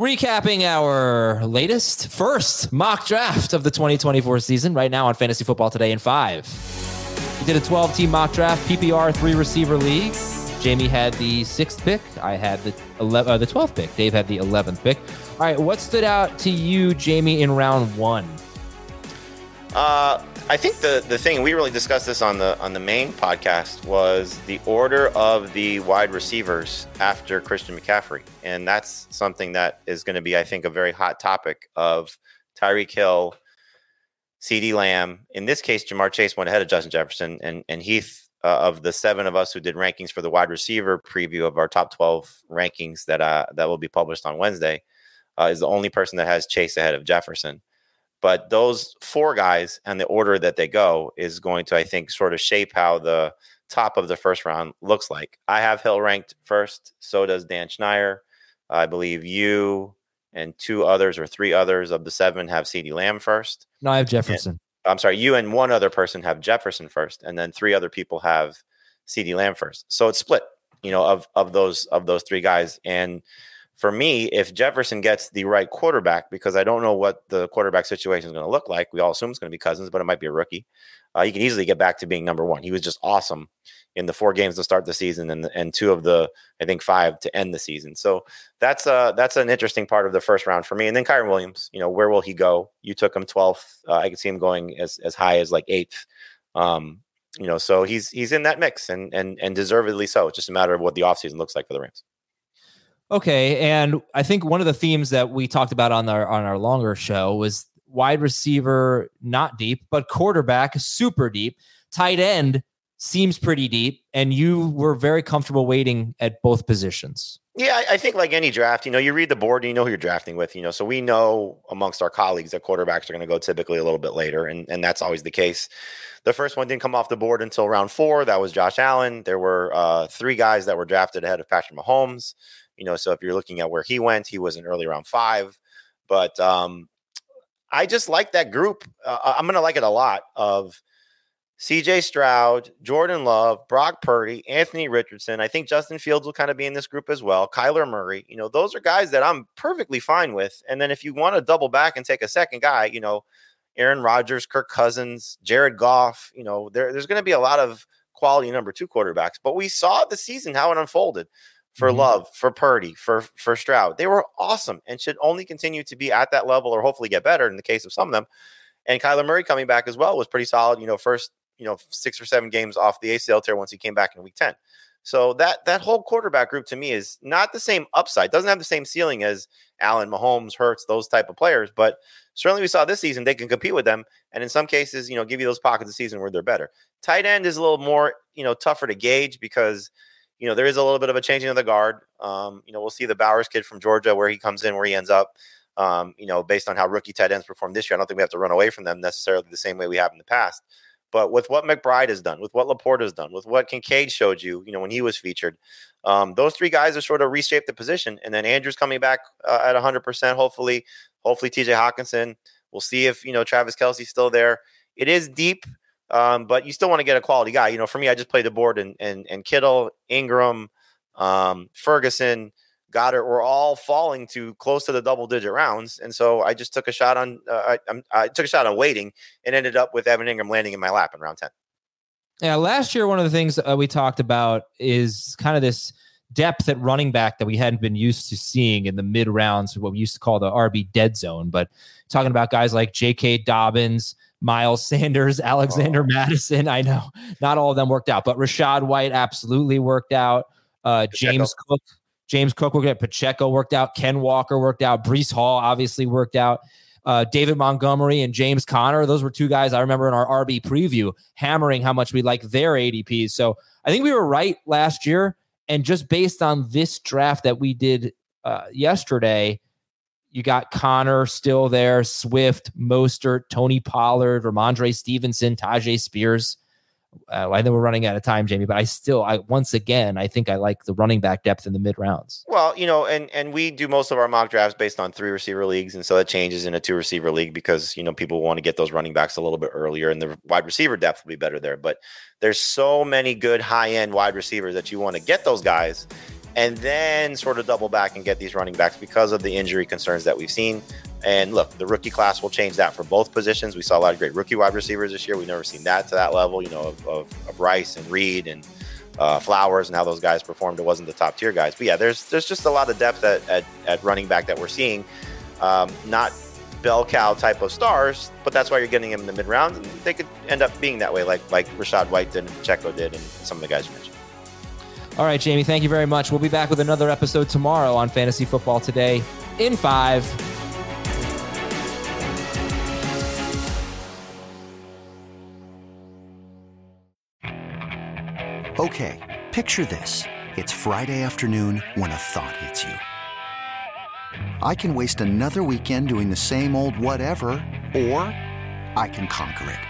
Recapping our latest first mock draft of the 2024 season right now on Fantasy Football Today in five. We did a 12 team mock draft, PPR three receiver league. Jamie had the sixth pick. I had the 11, uh, the 12th pick. Dave had the 11th pick. All right, what stood out to you, Jamie, in round one? Uh, I think the the thing we really discussed this on the on the main podcast was the order of the wide receivers after Christian McCaffrey, and that's something that is going to be, I think, a very hot topic of Tyreek Hill, CeeDee Lamb. In this case, Ja'Marr Chase went ahead of Justin Jefferson, and and Heath uh, of the seven of us who did rankings for the wide receiver preview of our top twelve rankings that uh, that will be published on Wednesday, uh, is the only person that has Chase ahead of Jefferson. But those four guys and the order that they go is going to, I think, sort of shape how the top of the first round looks like. I have Hill ranked first. So does Dan Schneier. I believe you and two others or three others of the seven have CeeDee Lamb first. No, I have Jefferson. And, I'm sorry, you and one other person have Jefferson first, and then three other people have CeeDee Lamb first. So it's split, you know, of of those of those three guys. And for me, if Jefferson gets the right quarterback, because I don't know what the quarterback situation is going to look like, we all assume it's going to be Cousins, but it might be a rookie. Uh, he can easily get back to being number one. He was just awesome in the four games to start the season, and and two of the I think five to end the season. So that's uh that's an interesting part of the first round for me. And then Kyren Williams, you know, where will he go? You took him twelfth. Uh, I could see him going as as high as like eighth. Um, you know, so he's he's in that mix, and and and deservedly so. It's just a matter of what the offseason looks like for the Rams. Okay, and I think one of the themes that we talked about on our on our longer show was wide receiver not deep, but quarterback super deep. Tight end seems pretty deep, and you were very comfortable waiting at both positions. Yeah, I think like any draft, you know, you read the board and you know who you're drafting with, you know. So we know amongst our colleagues that quarterbacks are going to go typically a little bit later, and and that's always the case. The first one didn't come off the board until round four. That was Josh Allen. There were uh, three guys that were drafted ahead of Patrick Mahomes. You know, so if you're looking at where he went, he was in early round five. But um, I just like that group. Uh, I'm going to like it a lot of CJ Stroud, Jordan Love, Brock Purdy, Anthony Richardson. I think Justin Fields will kind of be in this group as well. Kyler Murray. You know, those are guys that I'm perfectly fine with. And then if you want to double back and take a second guy, you know, Aaron Rodgers, Kirk Cousins, Jared Goff, you know, there, there's going to be a lot of quality number two quarterbacks. But we saw the season how it unfolded for mm-hmm. Love, for Purdy, for for Stroud. They were awesome and should only continue to be at that level or hopefully get better in the case of some of them. And Kyler Murray coming back as well was pretty solid. You know, first you know six or seven games off the ACL tear once he came back in Week Ten. So that that whole quarterback group to me is not the same upside. Doesn't have the same ceiling as Allen, Mahomes, Hurts, those type of players. But certainly we saw this season they can compete with them, and in some cases, you know, give you those pockets of season where they're better. Tight end is a little more you know tougher to gauge because you know, there is a little bit of a changing of the guard. Um, you know, we'll see the Bowers kid from Georgia where he comes in, where he ends up. Um, you know, based on how rookie tight ends performed this year, I don't think we have to run away from them necessarily the same way we have in the past. But with what McBride has done, with what Laporta has done, with what Kincaid showed you, you know, when he was featured, um, those three guys have sort of reshaped the position. And then Andrews coming back uh, at 100%, hopefully. Hopefully, TJ Hockenson. We'll see if, you know, Travis Kelce's still there. It is deep, um, but you still want to get a quality guy. You know, for me, I just played the board and, and, and Kittle, Engram, um, Ferguson, Goedert were all falling to close to the double digit rounds. And so I just took a shot on, uh, I, I took a shot on waiting and ended up with Evan Engram landing in my lap in round 10. Yeah, last year one of the things uh, we talked about is kind of this depth at running back that we hadn't been used to seeing in the mid rounds, what we used to call the RB dead zone. But talking about guys like J.K. Dobbins, Miles Sanders, Alexander oh. Mattison. I know not all of them worked out, but Rachaad White absolutely worked out. Uh, James Cook, James Cook worked out. Pacheco worked out. Ken Walker worked out. Breece Hall obviously worked out uh, David Montgomery and James Conner. Those were two guys I remember in our RB preview hammering how much we like their ADPs. So I think we were right last year. And just based on this draft that we did uh, yesterday, you got Conner still there, Swift, Mostert, Tony Pollard, Rhamondre Stevenson, Tyjae Spears. Uh, I know we're running out of time, Jamie, but I still, I once again, I think I like the running back depth in the mid rounds. Well, you know, and and we do most of our mock drafts based on three receiver leagues, and so that changes in a two receiver league because you know people want to get those running backs a little bit earlier, and the wide receiver depth will be better there. But there's so many good high end wide receivers that you want to get those guys, and then sort of double back and get these running backs because of the injury concerns that we've seen. And look, the rookie class will change that for both positions. We saw a lot of great rookie wide receivers this year. We've never seen that to that level, you know, of, of, of Rice and Reed and uh, Flowers and how those guys performed. It wasn't the top tier guys. But yeah, there's there's just a lot of depth at, at, at running back that we're seeing. Um, not bell cow type of stars, but that's why you're getting them in the mid round. They could end up being that way, like like Rachaad White did and Checo did, and some of the guys you mentioned. All right, Jamie, thank you very much. We'll be back with another episode tomorrow on Fantasy Football Today in five. Okay, picture this. It's Friday afternoon when a thought hits you. I can waste another weekend doing the same old whatever, or I can conquer it.